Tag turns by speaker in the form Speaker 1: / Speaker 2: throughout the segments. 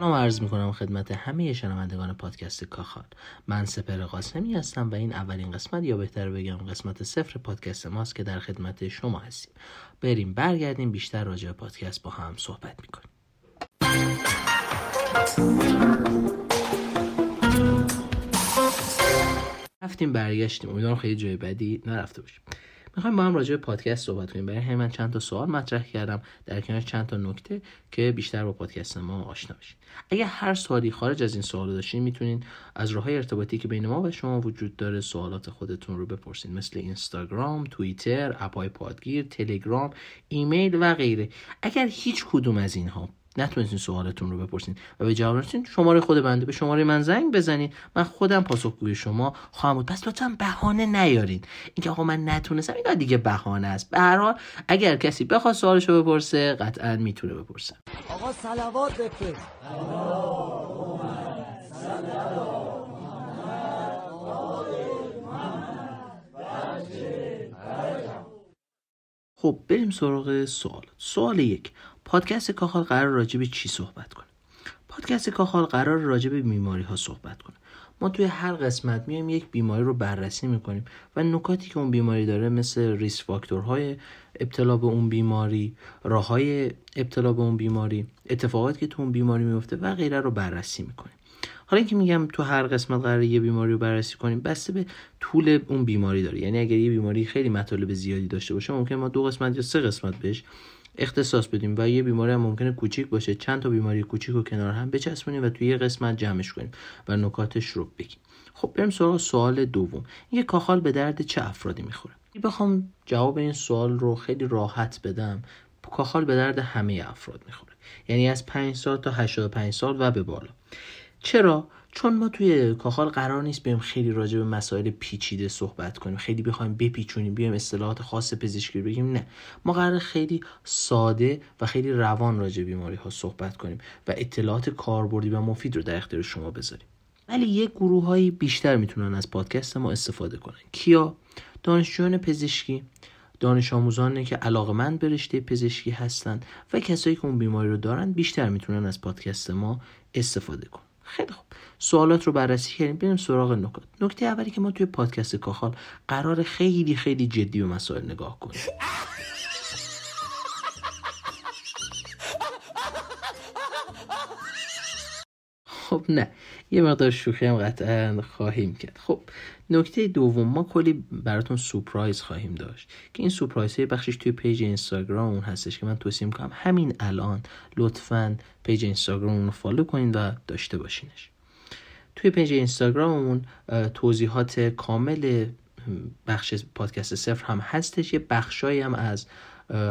Speaker 1: نام عرض می‌کنم خدمت همه شنوندگان پادکست کاخال. من سپر قاسمی هستم و این اولین قسمت یا بهتر بگم قسمت صفر پادکست ماست که در خدمت شما هستیم. بریم برگردیم بیشتر راجع به پادکست با هم صحبت می‌کنیم. رفتیم برگشتیم. امیدوارم خیلی جای بدی نرفته باشیم. می‌خوایم با هم راجع به پادکست صحبت کنیم. برای همین من چند تا سوال مطرح کردم. در کنار چند تا نکته که بیشتر با پادکست ما آشنا بشید اگر هر سوالی خارج از این سوال داشتین می‌تونین از راه های ارتباطی که بین ما و شما وجود داره سوالات خودتون رو بپرسید مثل اینستاگرام توییتر اپای پادگیر تلگرام ایمیل و غیره. اگر هیچ کدوم از اینها نتونستین سوالتون رو بپرسین و به جواب شماره خود بنده به شماره من زنگ بزنین. من خودم پاسخگوی شما خواهم بود. پس لطفا بهانه نیارین. اینکه آقا من نتونستم اینا دیگه بهانه است. به هر حال اگر کسی بخواد سوالش رو بپرسه قطعا می‌تونه بپرسه.
Speaker 2: آقا صلوات بفرست
Speaker 1: خب بریم سراغ سوال. سوال یک. پادکست کاخال قرار راجع به چی صحبت کنه؟ پادکست کاخال قرار راجع به بیماری ها صحبت کنه. ما توی هر قسمت میایم یک بیماری رو بررسی می‌کنیم و نکاتی که اون بیماری داره مثل ریس فاکتورهای ابتلا به اون بیماری راه های ابتلا به اون بیماری اتفاقاتی که تو اون بیماری میفته و غیره رو بررسی می‌کنیم. حالا اینکه میگم تو هر قسمت قرار یه بیماری رو بررسی کنیم بسته به طول اون بیماری داره. یعنی اگر یه بیماری خیلی مطالب زیادی داشته باشه ممکن ما دو قسمت یا سه قسمت بهش اختصاص بدیم و یه بیماری هم ممکنه کوچیک باشه. چند تا بیماری کوچیک رو کنار هم بچسبونیم و توی یه قسمت جمعش کنیم و نکاتش رو بگیم. خب بریم سراغ سوال دوم. این کاخال به درد چه افرادی می‌خوره؟ بخوام جواب این سوال رو خیلی راحت بدم کاخال به درد همه افراد می‌خوره. یعنی از 5 سال تا 85 سال و به بالا. چرا؟ چون ما توی کاخال قرار نیست بیایم خیلی راجع به مسائل پیچیده صحبت کنیم. خیلی بخوایم بپیچونیم بیایم اصطلاحات خاص پزشکی بگیم نه. ما قرار خیلی ساده و خیلی روان راجع به بیماری ها صحبت کنیم و اطلاعات کاربردی و مفید رو در اختیار شما بذاریم. ولی یک گروه هایی بیشتر می‌تونن از پادکست ما استفاده کنن. کیا؟ دانشجویان پزشکی. دانش آموزانی که علاقمند به رشته پزشکی هستند و کسایی که اون بیماری رو دارن بیشتر می‌تونن از پادکست ما استفاده کنن. خیلی خوب. سوالات رو بررسی کردیم. بریم سراغ نکات. نکته اولی که ما توی پادکست کاخال قرار خیلی خیلی جدی به مسائل نگاه کنیم. خب نه. یه مقدار شوخی هم قطعا خواهیم کرد. خب نکته دوم ما کلی براتون سورپرایز خواهیم داشت که این سورپرایز بخشش توی page اینستاگراممون هستش که من توصیه می‌کنم. همین الان لطفا page اینستاگرام رو follow کنید و داشته باشینش. توی page اینستاگراممون توضیحات کامل بخش پادکست صفر هم هستش. یه بخشایی هم از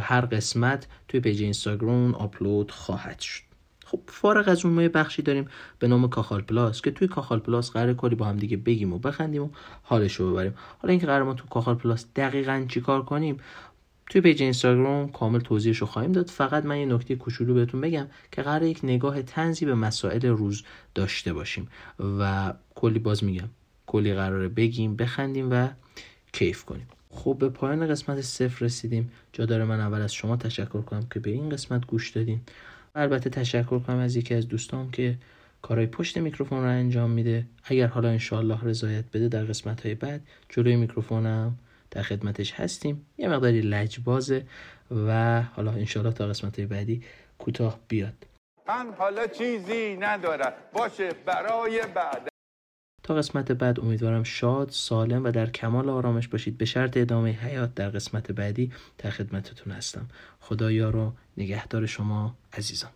Speaker 1: هر قسمت توی page اینستاگرام آپلود خواهد شد. خب فارغ از اون ما بخشی داریم به نام کاخال پلاس که توی کاخال پلاس قرار کلی با هم دیگه بگیم و بخندیم و حالش رو ببریم. حالا اینکه قرار ما تو کاخال پلاس دقیقا چیکار کنیم توی پیج اینستاگرام کامل توضیحش رو خواهیم داد. فقط من یه نکته کوچولو بهتون بگم که قرار یک نگاه طنزی به مسائل روز داشته باشیم و کلی باز میگم کلی قراره بگیم بخندیم و کیف کنیم. خب به پایان قسمت صفر رسیدیم. جا داره من اول از شما تشکر کنم که به این قسمت گوش دادین. البته تشکر کنم از یکی از دوستام که کارهای پشت میکروفون رو انجام میده. اگر حالا انشاءالله رضایت بده در قسمت های بعد جلوی میکروفونم در خدمتش هستیم. یه مقداری لجبازه و حالا انشاءالله تا قسمت بعدی کوتاه بیاد.
Speaker 3: من حالا چیزی ندارم. باشه برای بعد.
Speaker 1: تا قسمت بعد امیدوارم شاد سالم و در کمال آرامش باشید. به شرط ادامه حیات در قسمت بعدی در خدمتتون هستم. خدا یار و نگهدار شما عزیزان.